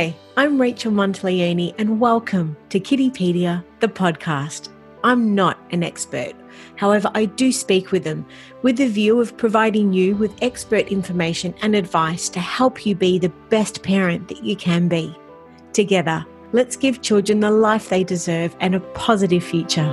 Hi, I'm Rachel Monteleone, and welcome to Kiddipedia, the podcast. I'm not an expert. However, I do speak with them with the view of providing you with expert information and advice to help you be the best parent that you can be. Together, let's give children the life they deserve and a positive future.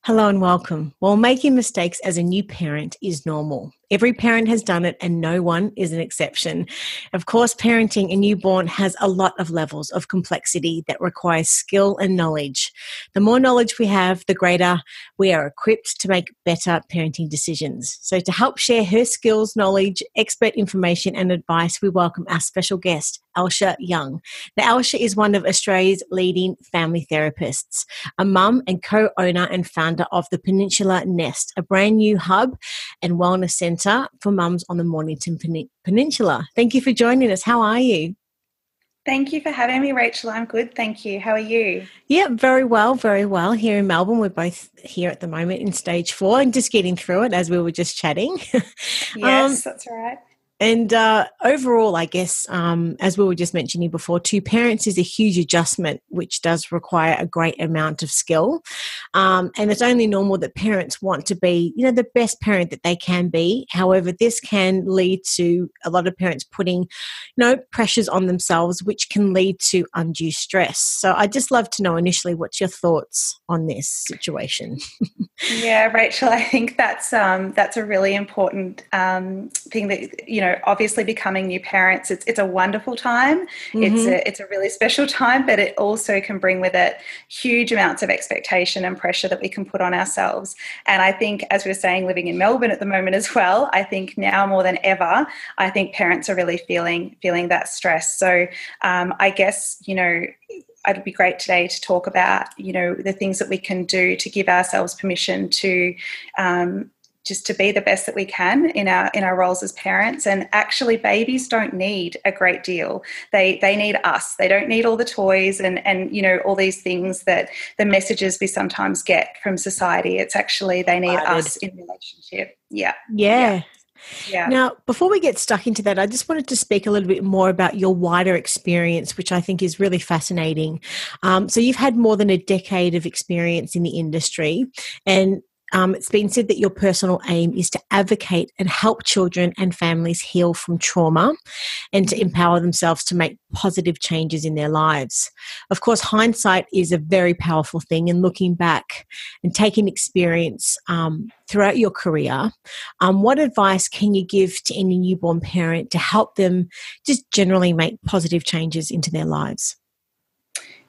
Hello and welcome. While making mistakes as a new parent is normal, every parent has done it and no one is an exception. Of course, parenting a newborn has a lot of levels of complexity that requires skill and knowledge. The more knowledge we have, the greater we are equipped to make better parenting decisions. So, to help share her skills, knowledge, expert information, and advice, we welcome our special guest, Elsha Young. Now, Elsha is one of Australia's leading family therapists, a mum and co owner and founder of the Peninsula Nest, a brand new hub and wellness centre for mums on the Mornington Peninsula. Thank you for joining us. How are you? Thank you for having me, Rachel. I'm good. Thank you. How are you? Yeah, very well, very well. Here in Melbourne, we're both here at the moment in stage four and just getting through it as we were just chatting. yes, um, that's right. And uh, overall, I guess, um, as we were just mentioning before, two parents is a huge adjustment, which does require a great amount of skill. Um, and it's only normal that parents want to be, you know, the best parent that they can be. However, this can lead to a lot of parents putting, you know, pressures on themselves, which can lead to undue stress. So I'd just love to know initially what's your thoughts on this situation. yeah, Rachel, I think that's um, that's a really important um, thing that you know know, obviously becoming new parents, it's, it's a wonderful time. Mm-hmm. It's, a, it's a really special time, but it also can bring with it huge amounts of expectation and pressure that we can put on ourselves. And I think, as we are saying, living in Melbourne at the moment as well, I think now more than ever, I think parents are really feeling feeling that stress. So um, I guess, you know, it'd be great today to talk about you know the things that we can do to give ourselves permission to um, just to be the best that we can in our in our roles as parents. And actually babies don't need a great deal. They they need us. They don't need all the toys and and you know all these things that the messages we sometimes get from society. It's actually they need us in relationship. Yeah. Yeah, yeah. Yeah. Now, before we get stuck into that, I just wanted to speak a little bit more about your wider experience, which I think is really fascinating. Um, so, you've had more than a decade of experience in the industry, and um, it's been said that your personal aim is to advocate and help children and families heal from trauma and to empower themselves to make positive changes in their lives. Of course, hindsight is a very powerful thing, and looking back and taking experience um, throughout your career, um, what advice can you give to any newborn parent to help them just generally make positive changes into their lives?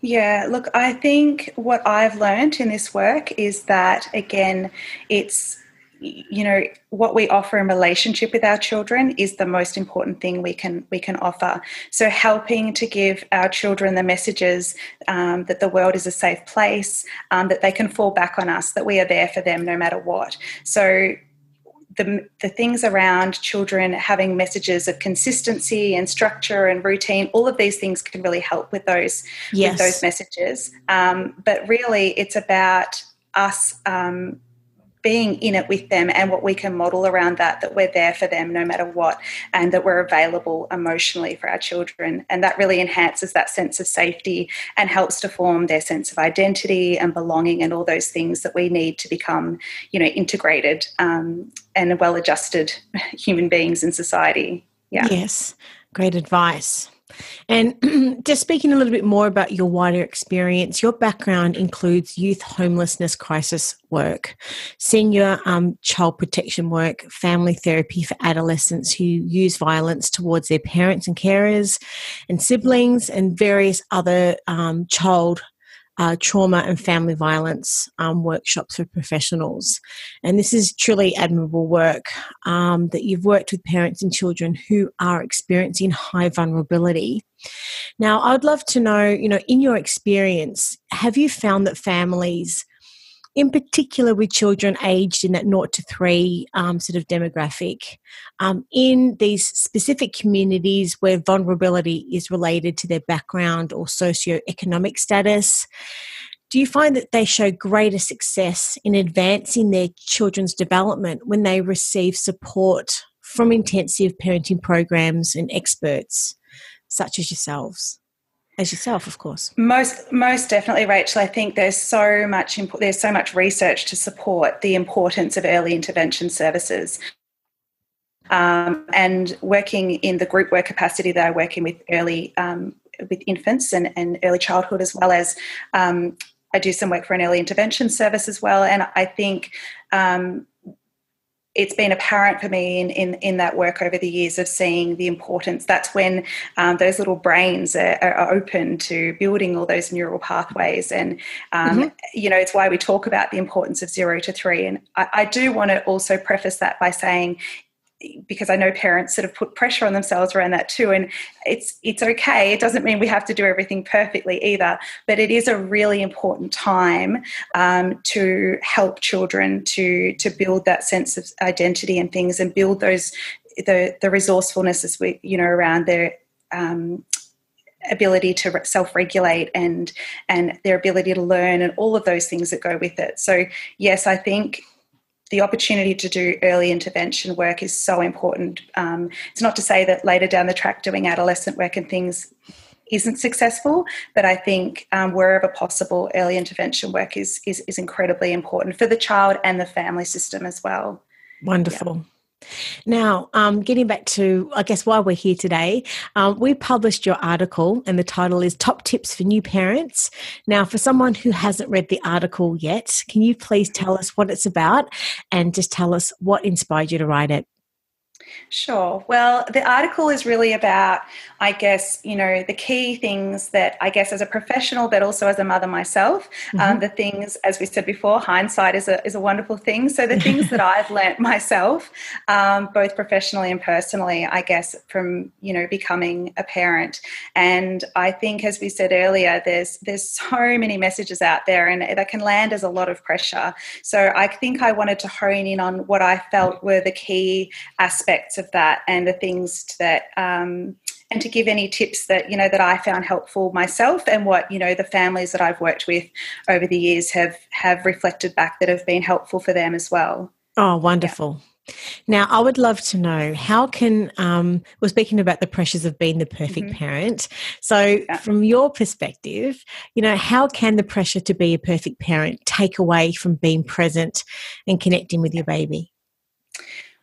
Yeah, look, I think what I've learned in this work is that, again, it's you know what we offer in relationship with our children is the most important thing we can we can offer. So helping to give our children the messages um, that the world is a safe place um, that they can fall back on us that we are there for them no matter what. So the, the things around children having messages of consistency and structure and routine, all of these things can really help with those yes. with those messages. Um, but really, it's about us um, being in it with them and what we can model around that that we're there for them no matter what and that we're available emotionally for our children. And that really enhances that sense of safety and helps to form their sense of identity and belonging and all those things that we need to become you know integrated um, and well adjusted human beings in society. Yeah. Yes. Great advice and just speaking a little bit more about your wider experience, your background includes youth homelessness crisis work, senior um, child protection work, family therapy for adolescents who use violence towards their parents and carers and siblings, and various other um, child uh, trauma and family violence um, workshops for professionals. And this is truly admirable work um, that you've worked with parents and children who are experiencing high vulnerability. Now, I'd love to know, you know, in your experience, have you found that families in particular with children aged in that 0 to 3 um, sort of demographic, um, in these specific communities where vulnerability is related to their background or socio-economic status, do you find that they show greater success in advancing their children's development when they receive support from intensive parenting programs and experts such as yourselves? As yourself, of course. Most, most definitely, Rachel. I think there's so much there's so much research to support the importance of early intervention services. Um, and working in the group work capacity that I work in with early um, with infants and, and early childhood, as well as um, I do some work for an early intervention service as well. And I think um, it's been apparent for me in, in, in, that work over the years of seeing the importance. That's when um, those little brains are, are, open to building all those neural pathways. And, um, mm-hmm. you know, it's why we talk about the importance of zero to three. And I, I do want to also preface that by saying because I know parents sort of put pressure on themselves around that too. And it's it's okay. It doesn't mean we have to do everything perfectly either, but it is a really important time um, to help children to to build that sense of identity and things, and build those the the resourcefulness as we you know around their um, ability to self-regulate and and their ability to learn and all of those things that go with it so yes i think the opportunity to do early intervention work is so important. Um, it's not to say that later down the track doing adolescent work and things isn't successful, but I think um, wherever possible, early intervention work is, is, is incredibly important for the child and the family system as well. Wonderful. Yeah. Now, um, getting back to, I guess, why we're here today, um, we published your article, and the title is Top Tips for New Parents. Now, for someone who hasn't read the article yet, can you please tell us what it's about and just tell us what inspired you to write it? Sure. Well, the article is really about, I guess, you know, the key things that I guess as a professional, but also as a mother myself, um, mm-hmm. um, the things, as we said before, hindsight is a, is a wonderful thing. So the things that I've learnt myself, um, both professionally and personally, I guess, from, you know, becoming a parent. And I think, as we said earlier, there's, there's so many messages out there and that can land as a lot of pressure. So I think I wanted to hone in on what I felt were the key aspects aspects of that and the things that um, and to give any tips that you know that I found helpful myself and what you know the families that I've worked with over the years have have reflected back that have been helpful for them as well. Oh, wonderful. Yeah. Now, I would love to know how can um, we're speaking about the pressures of being the perfect mm-hmm. parent. So, yeah. from your perspective, you know, how can the pressure to be a perfect parent take away from being present and connecting with your baby?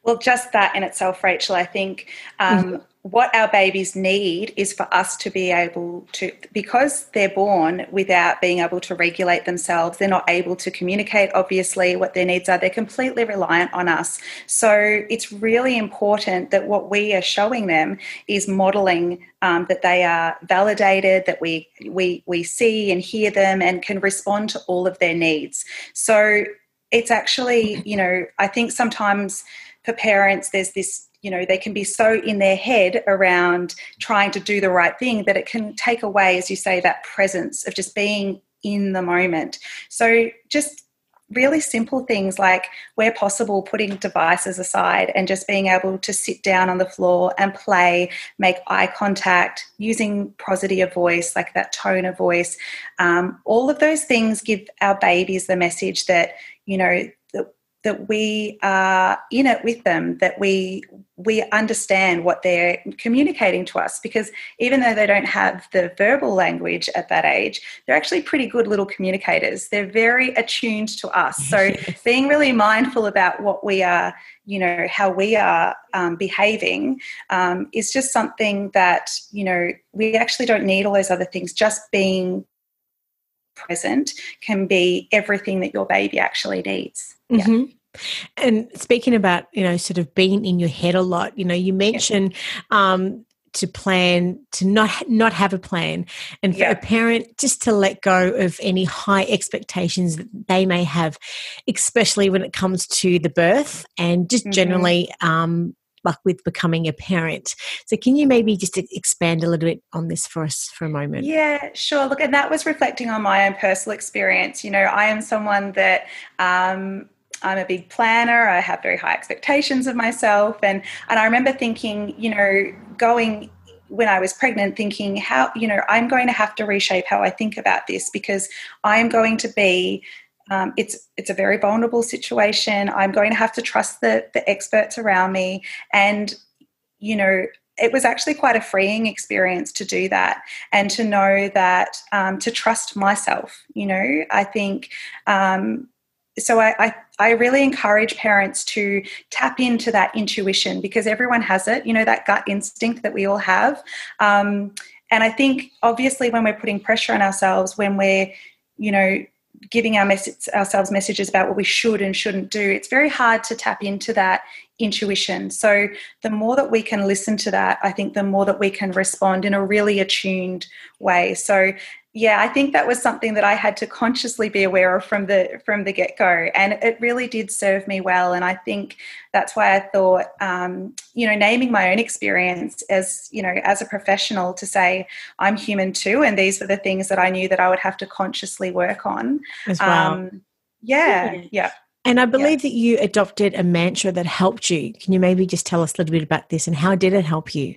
Well, just that in itself, Rachel, I think um, mm-hmm. what our babies need is for us to be able to, because they're born without being able to regulate themselves, they're not able to communicate, obviously, what their needs are. They're completely reliant on us. So it's really important that what we are showing them is modeling um, that they are validated, that we, we, we see and hear them and can respond to all of their needs. So it's actually, you know, I think sometimes for parents, there's this, you know, they can be so in their head around trying to do the right thing that it can take away, as you say, that presence of just being in the moment. So just really simple things like where possible putting devices aside and just being able to sit down on the floor and play make eye contact using prosody of voice like that tone of voice um, all of those things give our babies the message that you know that we are in it with them that we we understand what they're communicating to us. Because even though they don't have the verbal language at that age they're actually pretty good little communicators. They're very attuned to us. So being really mindful about what we are you know how we are um, behaving um, is just something that you know we actually don't need all those other things. Just being present can be everything that your baby actually needs. Mm-hmm. Yeah. And speaking about, you know, sort of being in your head a lot, you know, you mentioned um, to plan to not not have a plan and for yeah. a parent just to let go of any high expectations that they may have especially when it comes to the birth and just mm-hmm. generally um, like with becoming a parent. So, can you maybe just expand a little bit on this for us for a moment? Yeah, sure. Look, and that was reflecting on my own personal experience. You know, I am someone that. Um, I'm a big planner. I have very high expectations of myself, and and I remember thinking, you know, going when I was pregnant, thinking how you know I'm going to have to reshape how I think about this because I am going to be um, it's it's a very vulnerable situation. I'm going to have to trust the the experts around me, and you know, it was actually quite a freeing experience to do that and to know that um, to trust myself. You know, I think. Um, so I, I, I really encourage parents to tap into that intuition because everyone has it. You know that gut instinct that we all have. Um, and I think obviously when we're putting pressure on ourselves, when we're you know giving our ourselves messages about what we should and shouldn't do, it's very hard to tap into that intuition. So, the more that we can listen to that, I think the more that we can respond in a really attuned way. So, yeah, I think that was something that I had to consciously be aware of from the from the get go, and it really did serve me well. And I think that's why I thought, um, you know, naming my own experience as you know as a professional to say I'm human too, and these were the things that I knew that I would have to consciously work on. As well. Um, yeah, yeah. yeah. And I believe yeah. that you adopted a mantra that helped you. Can you maybe just tell us a little bit about this and how did it help you?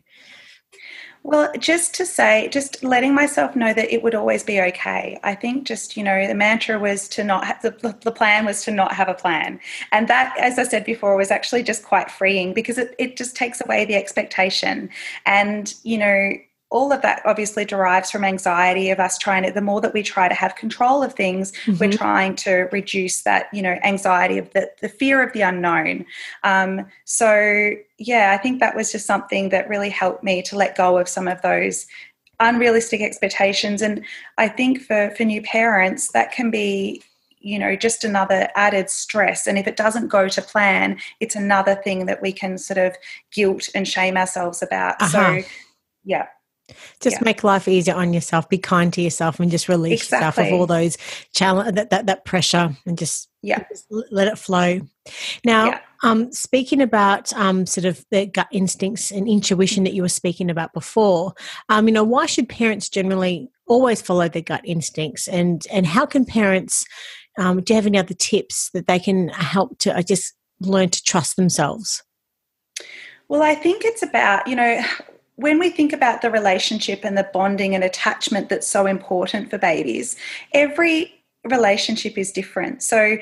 Well, just to say, just letting myself know that it would always be okay. I think just, you know, the mantra was to not have the, the plan was to not have a plan. And that, as I said before, was actually just quite freeing because it, it just takes away the expectation. And, you know, all of that obviously derives from anxiety of us trying to the more that we try to have control of things mm-hmm. we're trying to reduce that you know anxiety of the, the fear of the unknown. Um, so yeah i think that was just something that really helped me to let go of some of those unrealistic expectations. And i think for for new parents that can be you know just another added stress. And if it doesn't go to plan it's another thing that we can sort of guilt and shame ourselves about. Uh-huh. so yeah just yeah. make life easier on yourself. Be kind to yourself, and just release exactly. yourself of all those challenge that, that that pressure, and just yeah, just let it flow. Now, yeah. um, speaking about um, sort of the gut instincts and intuition that you were speaking about before, um, you know, why should parents generally always follow their gut instincts, and and how can parents? Um, do you have any other tips that they can help to uh, just learn to trust themselves? Well, I think it's about, you know, when we think about the relationship and the bonding and attachment that's so important for babies, every relationship is different. So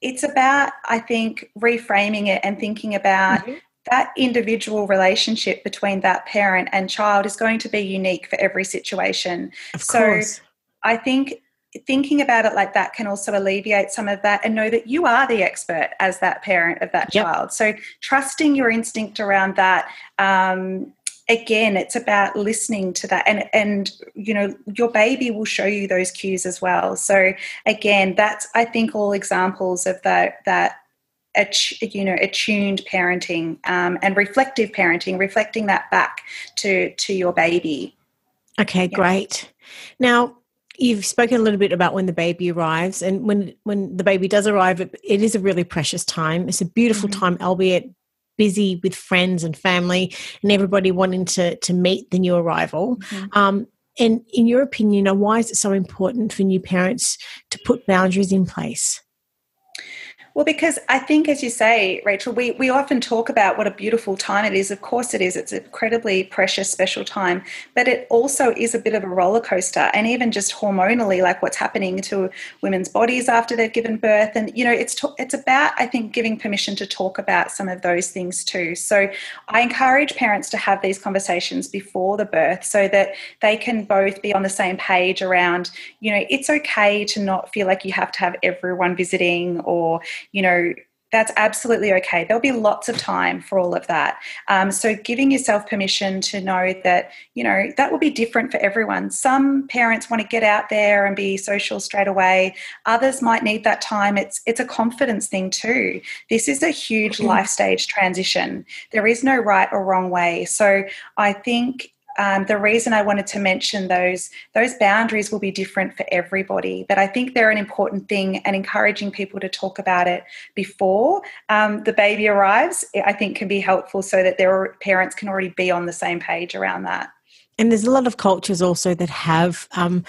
it's about, I think, reframing it and thinking about mm-hmm. that individual relationship between that parent and child is going to be unique for every situation. Of so course. I think thinking about it like that can also alleviate some of that and know that you are the expert as that parent of that yep. child. So trusting your instinct around that um, again it's about listening to that. And and you know your baby will show you those cues as well. So again that's i think all examples of that that you know attuned parenting um, and reflective parenting reflecting that back to to your baby. Okay yeah. great. Now you've spoken a little bit about when the baby arrives and when when the baby does arrive it, it is a really precious time. It's a beautiful mm-hmm. time albeit busy with friends and family and everybody wanting to to meet the new arrival. Mm-hmm. Um, and in your opinion, why is it so important for new parents to put boundaries in place? Well, because I think, as you say, Rachel, we, we often talk about what a beautiful time it is. Of course, it is. It's an incredibly precious, special time. But it also is a bit of a roller coaster. And even just hormonally, like what's happening to women's bodies after they've given birth. And, you know, it's, to, it's about, I think, giving permission to talk about some of those things too. So I encourage parents to have these conversations before the birth so that they can both be on the same page around, you know, it's okay to not feel like you have to have everyone visiting or, you know, that's absolutely okay. There'll be lots of time for all of that. Um, so, giving yourself permission to know that, you know, that will be different for everyone. Some parents want to get out there and be social straight away. Others might need that time. It's it's a confidence thing too. This is a huge mm-hmm. life stage transition. There is no right or wrong way. So, I think um, the reason I wanted to mention those those boundaries will be different for everybody. But I think they're an important thing, and encouraging people to talk about it before um, the baby arrives, I think, can be helpful so that their parents can already be on the same page around that. And there's a lot of cultures also that have um,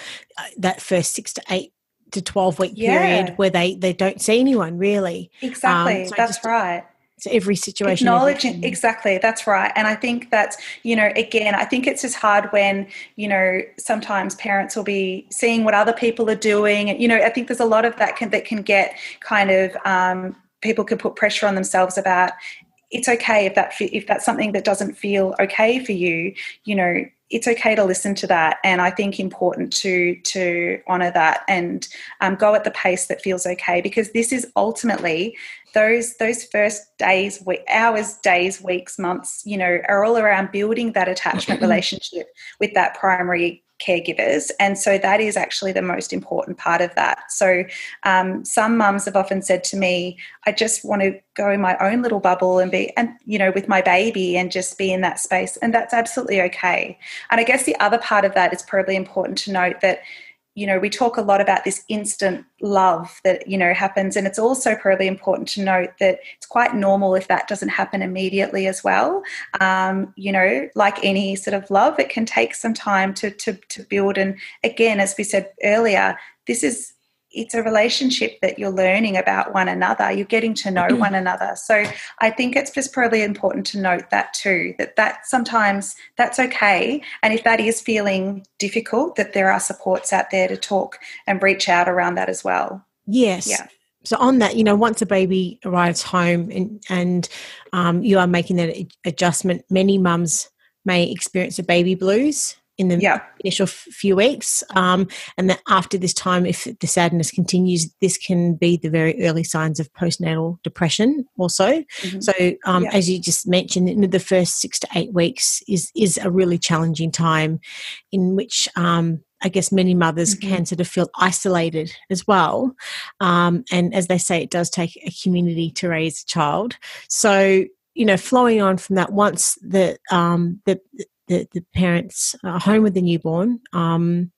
that first six to eight to 12 week yeah. period where they they don't see anyone really exactly um, so that's just, right So every situation. Acknowledging, every exactly, that's right. And I think that's, you know, again, I think it's just hard when, you know, sometimes parents will be seeing what other people are doing. And, you know, I think there's a lot of that can, that can get kind of, um, people can put pressure on themselves about it's okay if that if that's something that doesn't feel okay for you you know it's okay to listen to that and i think important to to honor that and um, go at the pace that feels okay because this is ultimately those those first days hours days weeks months you know are all around building that attachment relationship with that primary caregivers. And so that is actually the most important part of that. So um, some mums have often said to me, I just want to go in my own little bubble and be, and, you know, with my baby and just be in that space. And that's absolutely okay. And I guess the other part of that is probably important to note that you know we talk a lot about this instant love that you know happens and it's also probably important to note that it's quite normal if that doesn't happen immediately as well. Um, you know like any sort of love it can take some time to to, to build and again as we said earlier this is it's a relationship that you're learning about one another. You're getting to know one another. So i think it's just probably important to note that too that that sometimes that's okay. And if that is feeling difficult that there are supports out there to talk and reach out around that as well. Yes. Yeah. So on that you know once a baby arrives home and and um, you are making that adjustment many mums may experience a baby blues in the yeah. initial few weeks. Um, and that after this time, if the sadness continues, this can be the very early signs of postnatal depression also. Mm-hmm. So um, yeah. as you just mentioned, in the first six to eight weeks is, is a really challenging time in which um, I guess many mothers mm-hmm. can sort of feel isolated as well. Um, and as they say, it does take a community to raise a child. So, you know, flowing on from that, once the um, the the, the parents are home with the newborn. Um,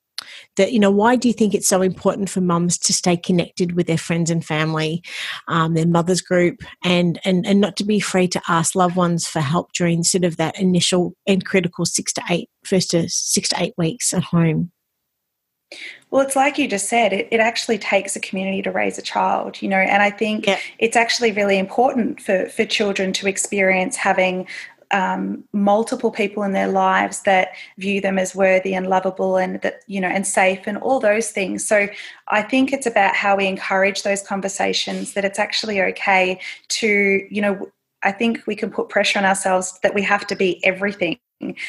that you know why do you think it's so important for mums to stay connected with their friends and family um, their mothers group and, and and not to be afraid to ask loved ones for help during sort of that initial and critical six to eight first to six to eight weeks at home well, it's like you just said, it, it actually takes a community to raise a child, you know, and I think yeah. it's actually really important for, for children to experience having um, multiple people in their lives that view them as worthy and lovable and that you know and safe and all those things. So i think it's about how we encourage those conversations that it's actually okay to you know i think we can put pressure on ourselves that we have to be everything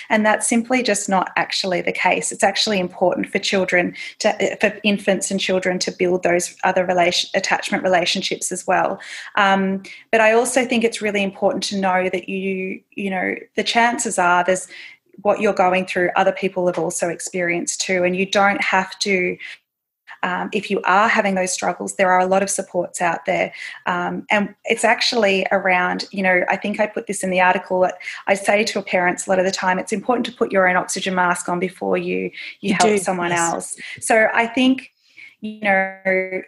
and that's simply just not actually the case. It's actually important for children, to, for infants and children to build those other relation, attachment relationships as well. Um, but I also think it's really important to know that you, you know, the chances are there's what you're going through, other people have also experienced too, and you don't have to um, if you are having those struggles, there are a lot of supports out there. Um, and it's actually around, you know, I think I put this in the article. That I say to parents a lot of the time, it's important to put your own oxygen mask on before you, you, you help do. someone yes. else. So I think, you know,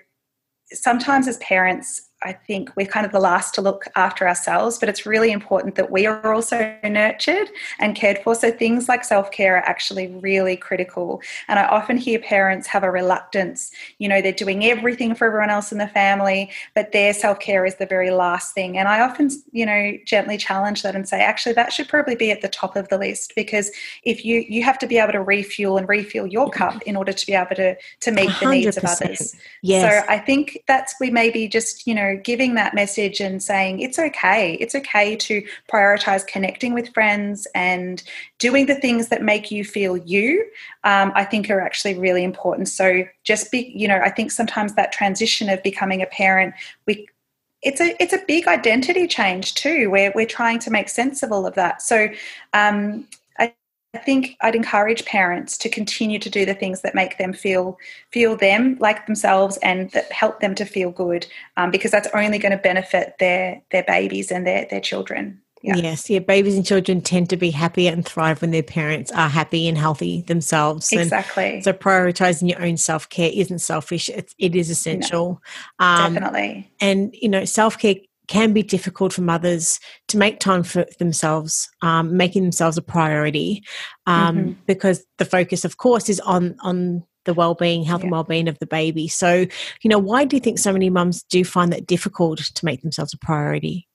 sometimes as parents, I think we're kind of the last to look after ourselves, but it's really important that we are also nurtured and cared for. So things like self care are actually really critical. And I often hear parents have a reluctance, you know, they're doing everything for everyone else in the family, but their self care is the very last thing. And I often, you know, gently challenge that and say, actually, that should probably be at the top of the list because if you you have to be able to refuel and refill your cup in order to be able to to meet the needs of others. Yes. So I think that's we maybe just, you know, giving that message and saying it's okay. It's okay to prioritize connecting with friends and doing the things that make you feel you, um, I think are actually really important. So just be, you know, I think sometimes that transition of becoming a parent, we it's a it's a big identity change too where we're trying to make sense of all of that so um, I think I'd encourage parents to continue to do the things that make them feel feel them like themselves and that help them to feel good, um, because that's only going to benefit their their babies and their their children. Yeah. Yes, yeah, babies and children tend to be happier and thrive when their parents are happy and healthy themselves. Exactly. And so prioritizing your own self care isn't selfish; it's, it is essential. No, um, definitely. And you know, self care can be difficult for mothers to make time for themselves, um, making themselves a priority, um, mm-hmm. because the focus, of course, is on on the well-being, health yeah. and well-being of the baby. So, you know, why do you think so many mums do find that difficult to make themselves a priority?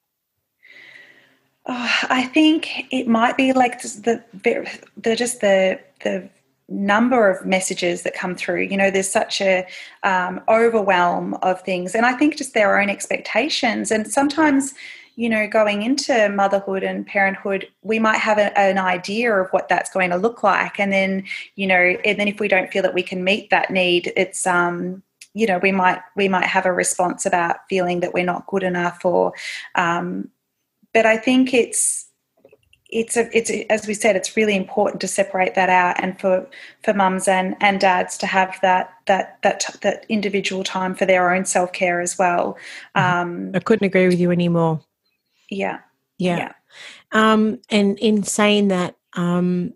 Oh, I think it might be like the the just the the number of messages that come through. You know, there's such a um, overwhelm of things, and I think just their own expectations. And sometimes, you know, going into motherhood and parenthood, we might have a, an idea of what that's going to look like, and then, you know, and then if we don't feel that we can meet that need, it's um, you know, we might we might have a response about feeling that we're not good enough, or, um, but I think it's it's a, it's a, as we said, it's really important to separate that out, and for for mums and and dads to have that that that that individual time for their own self care as well. Mm-hmm. Um, I couldn't agree with you anymore. Yeah, yeah. yeah. Um, and in saying that, um,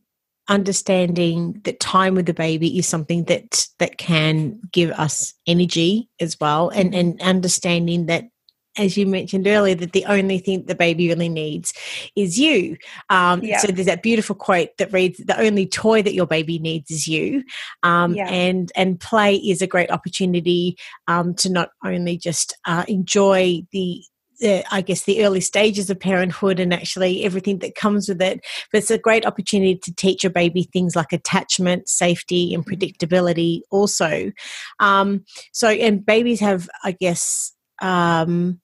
understanding that time with the baby is something that that can give us energy as well, and mm-hmm. and understanding that as you mentioned earlier, that the only thing the baby really needs is you. Um, yeah. So there's that beautiful quote that reads, "The only toy that your baby needs is you," um, yeah. and and play is a great opportunity um, to not only just uh, enjoy the the, I guess the early stages of parenthood and actually everything that comes with it. But it's a great opportunity to teach your baby things like attachment, safety, and mm-hmm. predictability. Also, um, so and babies have, I guess, um,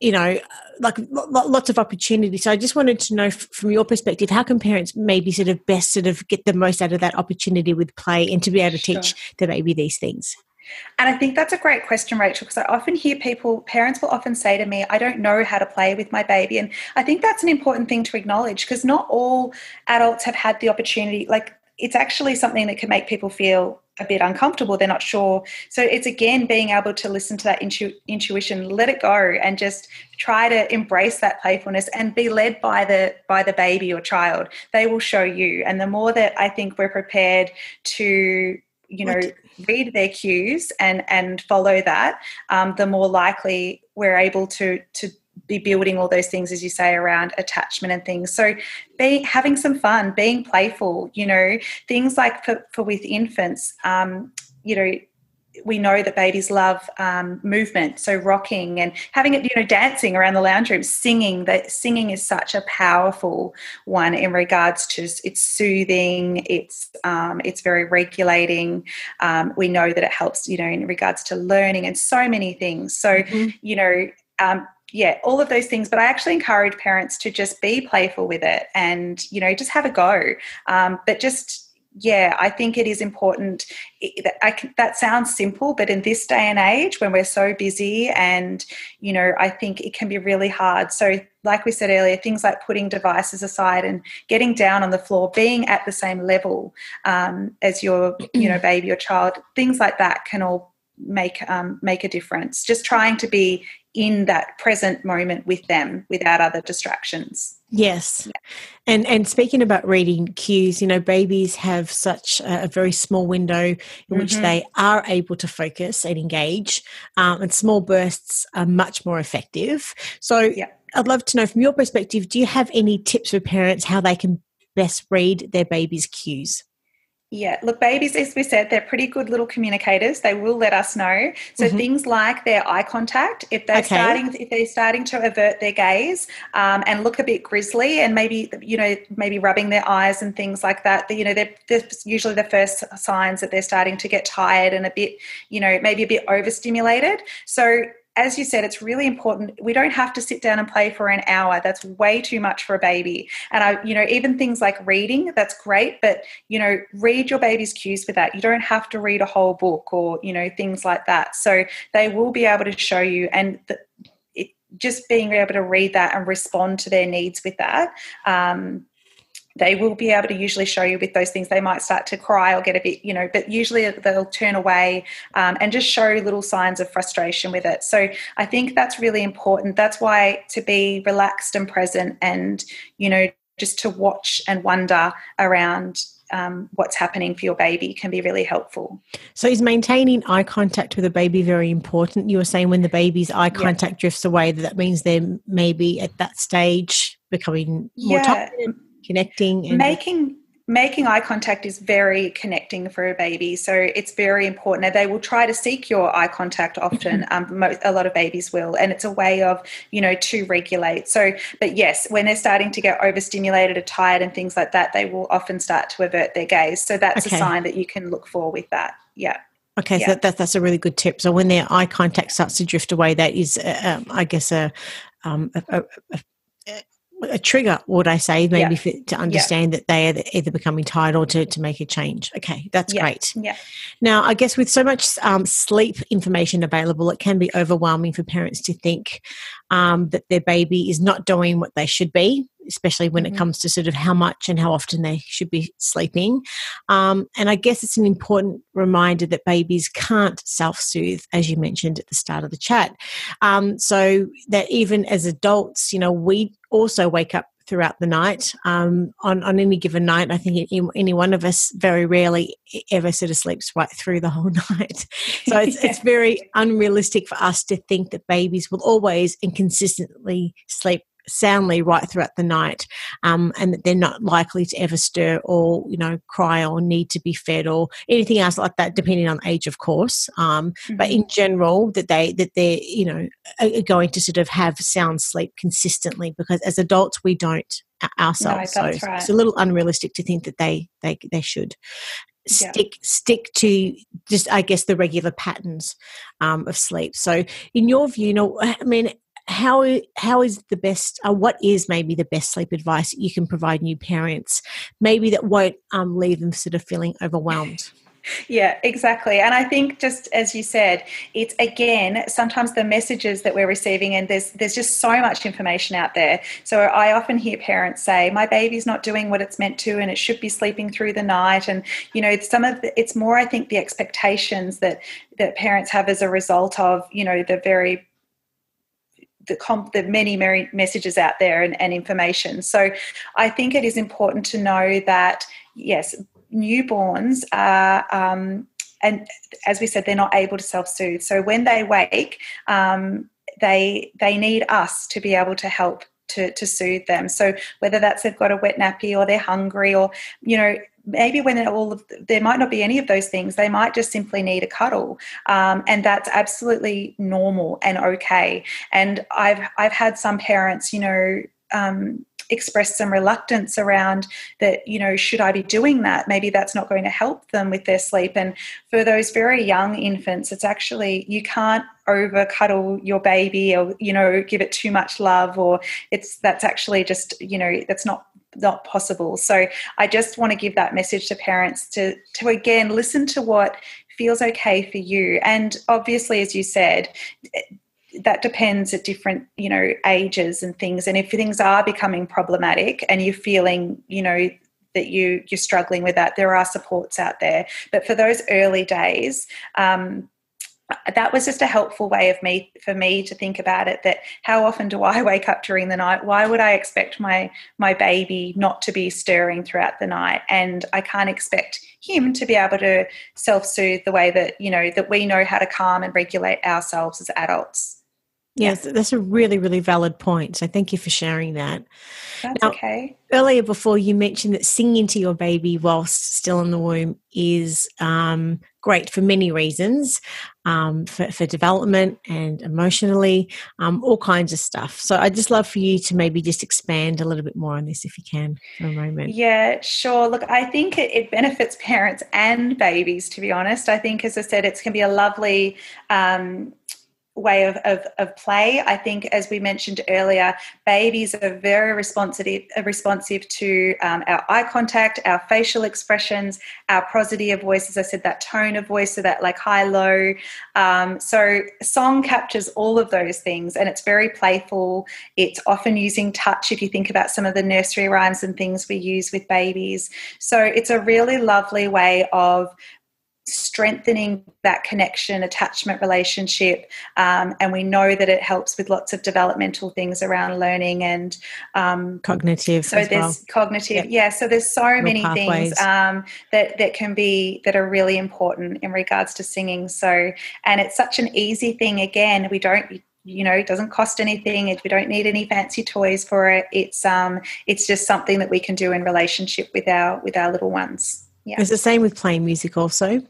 you know, like lots of opportunity. So I just wanted to know from your perspective, how can parents maybe sort of best sort of get the most out of that opportunity with play and to be able to sure. teach the baby these things? And I think that's a great question, Rachel, because I often hear people, parents will often say to me, I don't know how to play with my baby. And I think that's an important thing to acknowledge because not all adults have had the opportunity. Like, it's actually something that can make people feel a bit uncomfortable. They're not sure. So it's again being able to listen to that intu- intuition let it go and just try to embrace that playfulness and be led by the by the baby or child. They will show you. And the more that i think we're prepared to you know read their cues and and follow that um, the more likely we're able to to be building all those things as you say around attachment and things so be having some fun being playful you know things like for, for with infants um, you know we know that babies love um, movement, so rocking and having it, you know, dancing around the lounge room, singing. That singing is such a powerful one in regards to it's soothing, it's um, it's very regulating. Um, we know that it helps, you know, in regards to learning and so many things. So, mm-hmm. you know, um, yeah, all of those things. But I actually encourage parents to just be playful with it and, you know, just have a go. Um, but just, yeah, I think it is important. Can, that sounds simple, but in this day and age when we're so busy, and, you know, I think it can be really hard. So, like we said earlier, things like putting devices aside and getting down on the floor, being at the same level um, as your, you know, baby or child, things like that can all make um, make a difference. Just trying to be in that present moment with them without other distractions. Yes. Yeah. And and speaking about reading cues, you know, babies have such a, a very small window in mm-hmm. which they are able to focus and engage, um, and small bursts are much more effective. So, yeah. I'd love to know from your perspective, do you have any tips for parents how they can best read their baby's cues? Yeah, look, babies, as we said, they're pretty good little communicators. They will let us know. So mm-hmm. things like their eye contact, if they're okay. starting, if they're starting to avert their gaze um, and look a bit grisly, and maybe you know maybe rubbing their eyes and things like that. You know, they're, they're usually the first signs that they're starting to get tired and a bit, you know, maybe a bit overstimulated. So as you said, it's really important. We don't have to sit down and play for an hour. That's way too much for a baby. And I, you know, even things like reading, that's great, but you know, read your baby's cues for that. You don't have to read a whole book or, you know, things like that. So they will be able to show you and the, it, just being able to read that and respond to their needs with that um, they will be able to usually show you with those things. They might start to cry or get a bit, you know, but usually they'll turn away um, and just show little signs of frustration with it. So I think that's really important. That's why to be relaxed and present and, you know, just to watch and wonder around um, what's happening for your baby can be really helpful. So, is maintaining eye contact with a baby very important? You were saying when the baby's eye contact yeah. drifts away, that, that means they're maybe at that stage becoming more yeah. Connecting and making making eye contact is very connecting for a baby so it's very important and they will try to seek your eye contact often mm-hmm. um, most, a lot of babies will and it's a way of you know to regulate so but yes when they're starting to get overstimulated or tired and things like that they will often start to avert their gaze so that's okay. a sign that you can look for with that yeah Okay, yeah. so that, that's a really good tip. So when their eye contact starts to drift away, that is, uh, um, I guess, a, um, a, a, a trigger, would I say, maybe yeah. to understand yeah. that they are either becoming tired or to, to make a change. Okay, that's yeah. great. Yeah. Now, I guess with so much um, sleep information available, it can be overwhelming for parents to think um, that their baby is not doing what they should be especially when mm-hmm. it comes to sort of how much and how often they should be sleeping. Um, and I guess it's an important reminder that babies can't self soothe, as you mentioned at the start of the chat. Um, so that even as adults, you know, we also wake up throughout the night. Um, on, on any given night, I think any one of us very rarely ever sort of sleeps right through the whole night. So it's, yeah. it's very unrealistic for us to think that babies will always and consistently sleep soundly right throughout the night um, and that they're not likely to ever stir or you know cry or need to be fed or anything else like that depending on age of course um, mm-hmm. but in general that they that they're you know are going to sort of have sound sleep consistently because as adults we don't ourselves no, so right. it's a little unrealistic to think that they they they should stick yeah. stick to just i guess the regular patterns um, of sleep so in your view you know i mean how how is the best uh, what is maybe the best sleep advice you can provide new parents maybe that won't um, leave them sort of feeling overwhelmed yeah, exactly. And I think just as you said, it's again sometimes the messages that we're receiving and there's there's just so much information out there. So I often hear parents say, "My baby's not doing what it's meant to and it should be sleeping through the night." And you know, some of the, it's more I think the expectations that that parents have as a result of, you know, the very the, comp, the many, messages out there and, and information. So I think it is important to know that, yes, newborns are. Um, and as we said, they're not able to self-soothe. So when they wake, um, they they need us to be able to help to, to soothe them. So whether that's they've got a wet nappy or they're hungry or you know maybe when all of there might not be any of those things they might just simply need a cuddle. Um, and that's absolutely normal and okay. And i've i've had some parents you know um, express some reluctance around that you know should i be doing that? Maybe that's not going to help them with their sleep. And for those very young infants it's actually you can't over cuddle your baby or you know give it too much love or it's that's actually just you know that's not not possible. So I just want to give that message to parents to to again listen to what feels okay for you. And obviously, as you said, that depends at different you know ages and things. And if things are becoming problematic and you're feeling you know that you you're struggling with that, there are supports out there. But for those early days. Um, Uh, that was just a helpful way of me for me to think about it that how often do i wake up during the night? Why would i expect my my baby not to be stirring throughout the night? And i can't expect him to be able to self-soothe the way that you know that we know how to calm and regulate ourselves as adults Yes, that's a really, really valid point. So thank you for sharing that. That's now, okay. Earlier, before you mentioned that singing to your baby whilst still in the womb is um, great for many reasons um, for, for, development and emotionally, um, all kinds of stuff. So I'd just love for you to maybe just expand a little bit more on this if you can for a moment. Yeah, sure. Look, I think it, it benefits parents and babies, to be honest. I think, as I said, it's going to be a lovely. Way of, of, of play. I think, as we mentioned earlier, babies are very responsive, responsive to um, our eye contact, our facial expressions, our prosody of voice, as I said, that tone of voice, so that like high, low. Um, so, song captures all of those things and it's very playful. It's often using touch if you think about some of the nursery rhymes and things we use with babies. So, it's a really lovely way of strengthening that connection, attachment relationship. Um, and we know that it helps with lots of developmental things around learning and um, cognitive. So there's well. cognitive, yep. yeah. So there's so many pathways. things um, that that can be that are really important in regards to singing. So and it's such an easy thing. Again, we don't you know it doesn't cost anything if we don't need any fancy toys for it it's um it's just something that we can do in relationship with our with our little ones yeah it's the same with playing music also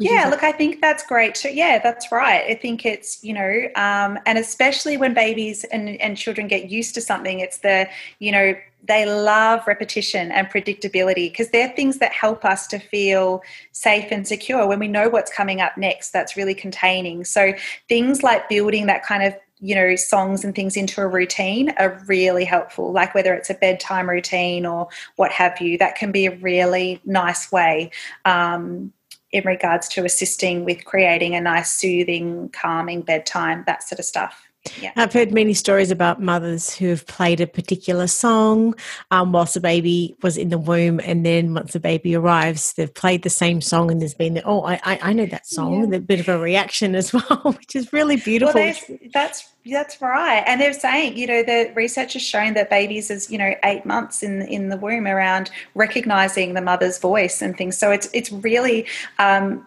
yeah look i think that's great too. Yeah that's right. I think it's you know um, and especially when babies and, and children get used to something it's the you know they love repetition and predictability because they're things that help us to feel safe and secure when we know what's coming up next that's really containing. So things like building that kind of you know songs and things into a routine are really helpful like whether it's a bedtime routine or what have you. That can be a really nice way um, in regards to assisting with creating a nice soothing calming bedtime that sort of stuff yeah. I've heard many stories about mothers who have played a particular song um, whilst the baby was in the womb, and then once the baby arrives, they've played the same song, and there's been the, oh, I, I know that song, yeah. a bit of a reaction as well, which is really beautiful. Well, that's that's right, and they're saying, you know, the research has shown that babies is, you know, eight months in in the womb around recognizing the mother's voice and things. So it's it's really um,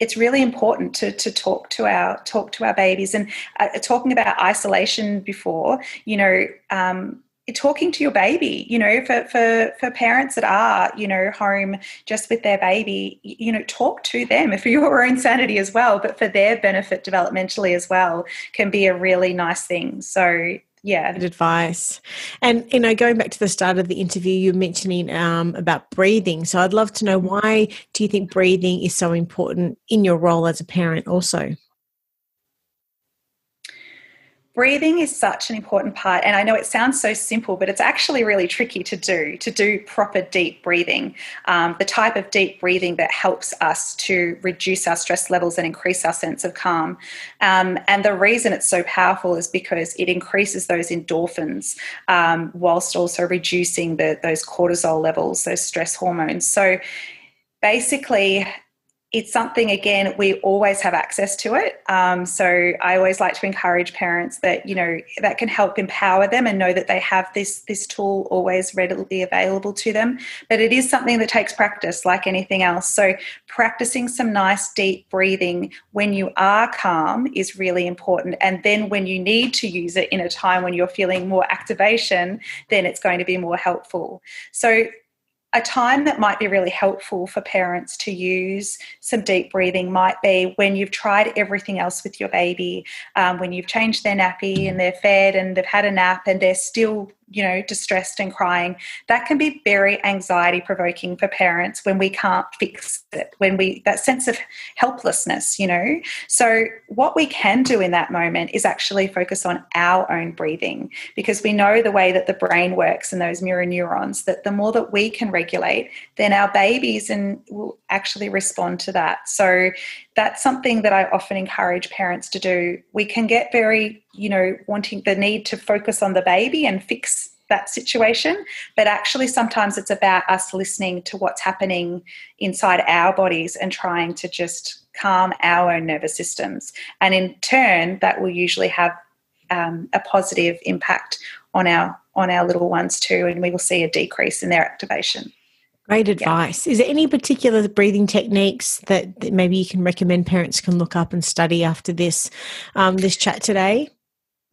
it's really important to, to talk to our talk to our babies. And uh, talking about isolation before you know um, talking to your baby you know for, for for parents that are you know home just with their baby you know talk to them for your own sanity as well but for their benefit developmentally as well can be a really nice thing. So yeah. Good advice. And you know going back to the start of the interview you're mentioning um, about breathing. So i'd love to know why do you think breathing is so important in your role as a parent also breathing is such an important part and i know it sounds so simple but it's actually really tricky to do to do proper deep breathing um, the type of deep breathing that helps us to reduce our stress levels and increase our sense of calm. Um, and the reason it's so powerful is because it increases those endorphins um, whilst also reducing the, those cortisol levels those stress hormones. So basically it's something again we always have access to it. Um, so i always like to encourage parents that you know that can help empower them and know that they have this this tool always readily available to them. But it is something that takes practice like anything else. So practicing some nice deep breathing when you are calm is really important. And then when you need to use it in a time when you're feeling more activation then it's going to be more helpful. So a time that might be really helpful for parents to use some deep breathing might be when you've tried everything else with your baby, um, when you've changed their nappy and they're fed and they've had a nap and they're still you know, distressed and crying, that can be very anxiety provoking for parents when we can't fix it, when we, that sense of helplessness, you know. So, what we can do in that moment is actually focus on our own breathing because we know the way that the brain works and those mirror neurons, that the more that we can regulate, then our babies and will actually respond to that. So, that's something that I often encourage parents to do. We can get very, you know, wanting the need to focus on the baby and fix that situation, but actually sometimes it's about us listening to what's happening inside our bodies and trying to just calm our own nervous systems. And in turn, that will usually have um, a positive impact on our on our little ones too, and we will see a decrease in their activation. Great advice. Yeah. Is there any particular breathing techniques that, that, maybe you can recommend parents can look up and study after this um, this chat today?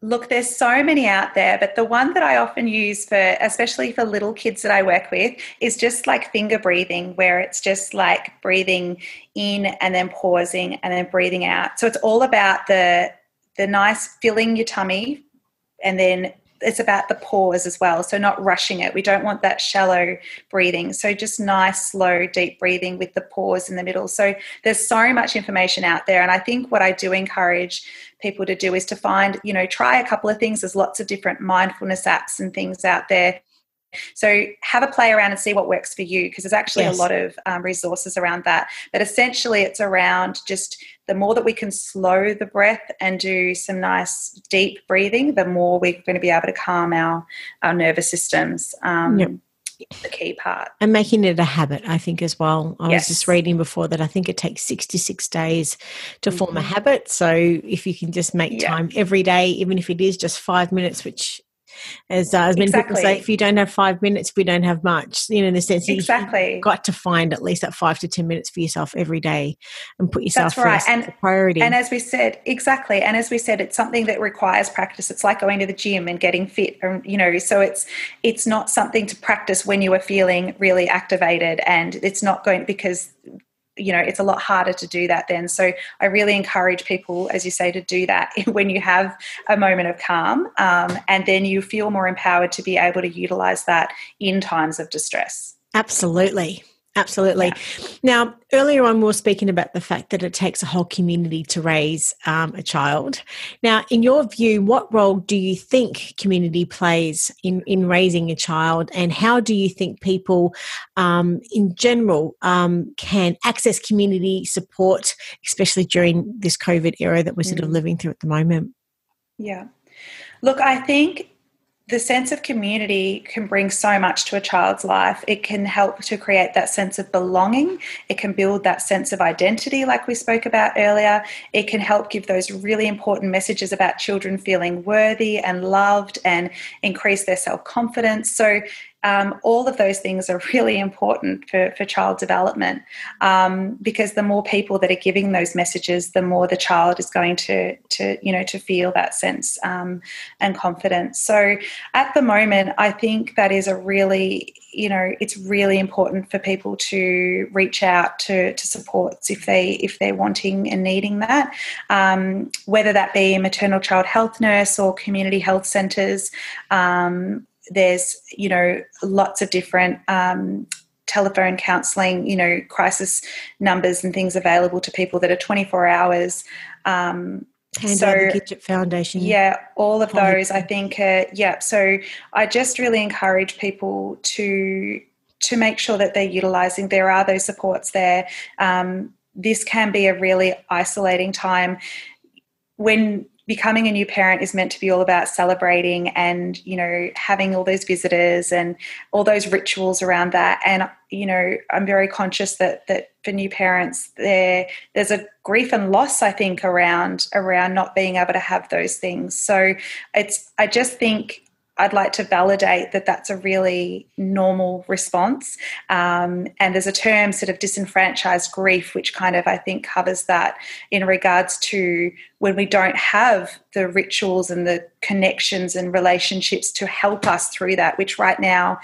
Look, there's so many out there, but the one that I often use for, especially for little kids that I work with, is just like finger breathing, where it's just like breathing in and then pausing and then breathing out. So it's all about the the nice filling your tummy and then it's about the pause as well. So not rushing it. We don't want that shallow breathing. So just nice, slow, deep breathing with the pause in the middle. So there's so much information out there. And I think what I do encourage people to do is to find, you know, try a couple of things. There's lots of different mindfulness apps and things out there so have a play around and see what works for you because there's actually yes. a lot of um, resources around that. But essentially, it's around just the more that we can slow the breath and do some nice deep breathing, the more we're going to be able to calm our, our nervous systems. Um, yep the key part. And making it a habit, I think, as well. I yes. was just reading before that I think it takes 66 days to mm-hmm. form a mm-hmm. habit. So if you can just make yeah. time every day, even if it is just five minutes, which As, uh, as many exactly. people say, if you don't have five minutes, we don't have much. You know, in the sense that exactly. you've got to find at least that five to 10 minutes for yourself every day and put yourself That's right. first, and, priority. And as we said, exactly. And as we said, it's something that requires practice. It's like going to the gym and getting fit, And, you know, so it's, it's not something to practice when you are feeling really activated and it's not going because you know it's a lot harder to do that then. So i really encourage people as you say to do that when you have a moment of calm um, and then you feel more empowered to be able to utilize that in times of distress. Absolutely Absolutely. Yeah. Now, earlier on, we were speaking about the fact that it takes a whole community to raise um, a child. Now, in your view, what role do you think community plays in, in raising a child, and how do you think people um, in general um, can access community support, especially during this COVID era that we're sort of mm. living through at the moment? Yeah. Look, I think the sense of community can bring so much to a child's life. It can help to create that sense of belonging. It can build that sense of identity, like we spoke about earlier. It can help give those really important messages about children feeling worthy and loved and increase their self confidence. So, um, all of those things are really important for, for child development um, because the more people that are giving those messages, the more the child is going to, to you know, to feel that sense um, and confidence. So at the moment, I think that is a really, you know, it's really important for people to reach out to, to supports if they if they're wanting and needing that, um, whether that be a maternal child health nurse or community health centres um, there's you know lots of different um, telephone counselling, you know, crisis numbers and things available to people that are 24 hours. Um, Hand so, the Gidget Foundation. Yeah, all of those. I think. Uh, yeah. So I just really encourage people to to make sure that they're utilising. There are those supports there. Um, this can be a really isolating time when becoming a new parent is meant to be all about celebrating and you know having all those visitors and all those rituals around that. And you know i'm very conscious that that for new parents there there's a grief and loss i think around around not being able to have those things. So it's i just think I'd like to validate that that's a really normal response. Um, and there's a term, sort of disenfranchised grief, which kind of, I think, covers that in regards to when we don't have the rituals and the connections and relationships to help us through that, which right now,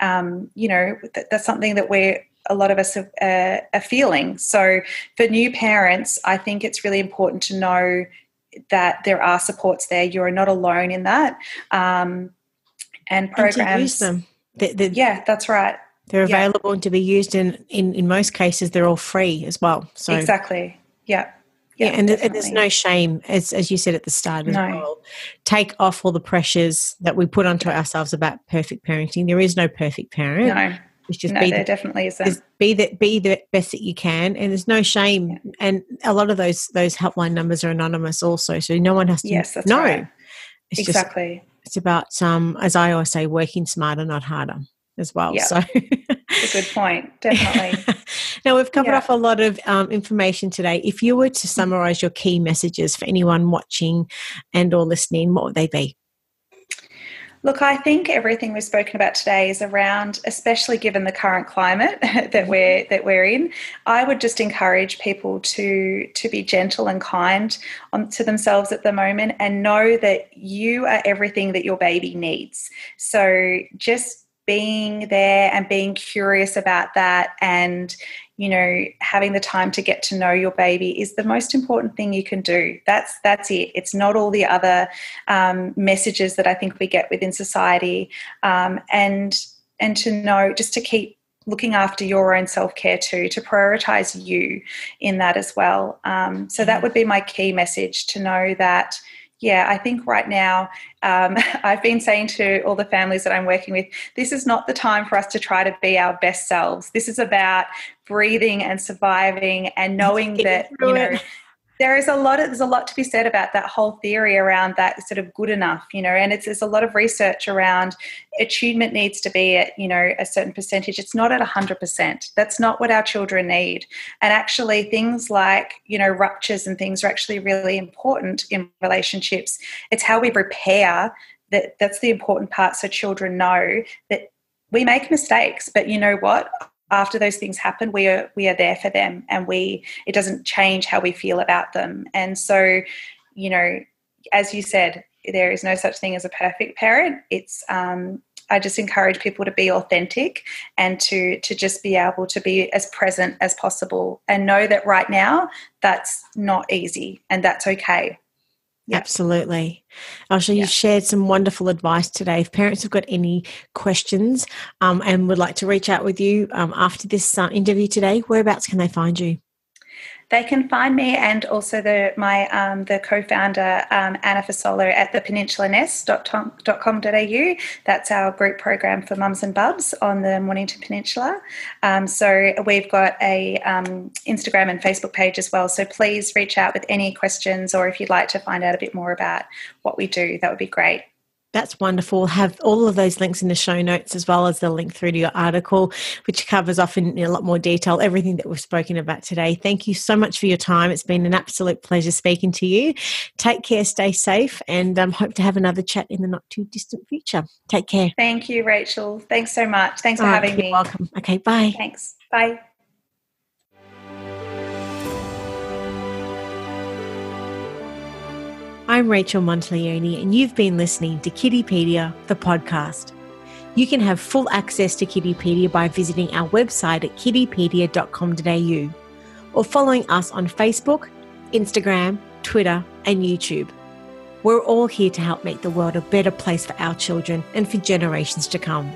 um, you know, that, that's something that we're a lot of us are, uh, are feeling. So, for new parents, I think it's really important to know that there are supports there. You're not alone in that. Um, and programs. And to use them. The, the, yeah, that's right. They're available yeah. and to be used in, in, in most cases, they're all free as well. So Exactly. Yeah. Yeah, yeah and there's no shame, as, as you said at the start as no. well. Take off all the pressures that we put onto ourselves about perfect parenting. There is no perfect parent. No. It's just no, be there the, definitely isn't. Be the be the best that you can, and there's no shame. Yeah. And a lot of those those helpline numbers are anonymous, also, so no one has to yes, that's know. Right. It's exactly. Just, it's about, um, as I always say, working smarter, not harder, as well. Yep. So, a good point, definitely. now we've covered yeah. off a lot of um, information today. If you were to summarize your key messages for anyone watching and or listening, what would they be? Look, I think everything we've spoken about today is around, especially given the current climate that we're mm-hmm. that we're in. I would just encourage people to to be gentle and kind on, to themselves at the moment, and know that you are everything that your baby needs. So just being there and being curious about that and you know having the time to get to know your baby is the most important thing you can do. That's that's it. It's not all the other um, messages that i think we get within society. Um, and and to know just to keep looking after your own self-care too to prioritize you in that as well. Um, so that would be my key message to know that yeah, I think right now, um, I've been saying to all the families that I'm working with, this is not the time for us to try to be our best selves. This is about breathing and surviving and knowing that, you know, there is a lot of, there's a lot to be said about that whole theory around that sort of good enough you know and it's there's a lot of research around attunement needs to be at you know a certain percentage. It's not at 100% that's not what our children need. And actually things like you know ruptures and things are actually really important in relationships. It's how we repair that that's the important part so children know that we make mistakes but you know what after those things happen we are we are there for them and we it doesn't change how we feel about them and so you know as you said there is no such thing as a perfect parent it's um, I just encourage people to be authentic and to to just be able to be as present as possible and know that right now that's not easy and that's okay. Absolutely. Asha, you've shared some wonderful advice today. If parents have got any questions um, and would like to reach out with you um, after this uh, interview today, whereabouts can they find you? They can find me and also the my um, the co-founder um, Anna Fasolo at the peninsulaNest.com.au. That's our group program for mums and bubs on the Mornington Peninsula. Um, so we've got a um, Instagram and Facebook page as well. So please reach out with any questions or if you'd like to find out a bit more about what we do, that would be great. That's wonderful. Have all of those links in the show notes as well as the link through to your article, which covers off in a lot more detail everything that we've spoken about today. Thank you so much for your time. It's been an absolute pleasure speaking to you. Take care, stay safe, and um, hope to have another chat in the not too distant future. Take care. Thank you, Rachel. Thanks so much. Thanks for having me. Welcome. Okay, bye. Thanks. Bye. I'm Rachel Monteleone, and you've been listening to Kiddipedia, the podcast. You can have full access to Kiddipedia by visiting our website at kiddipedia.com.au or following us on Facebook, Instagram, Twitter, and YouTube. We're all here to help make the world a better place for our children and for generations to come.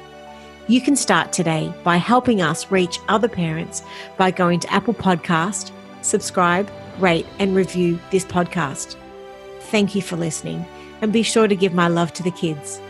You can start today by helping us reach other parents by going to Apple Podcast, subscribe, rate, and review this podcast. Thank you for listening, and be sure to give my love to the kids.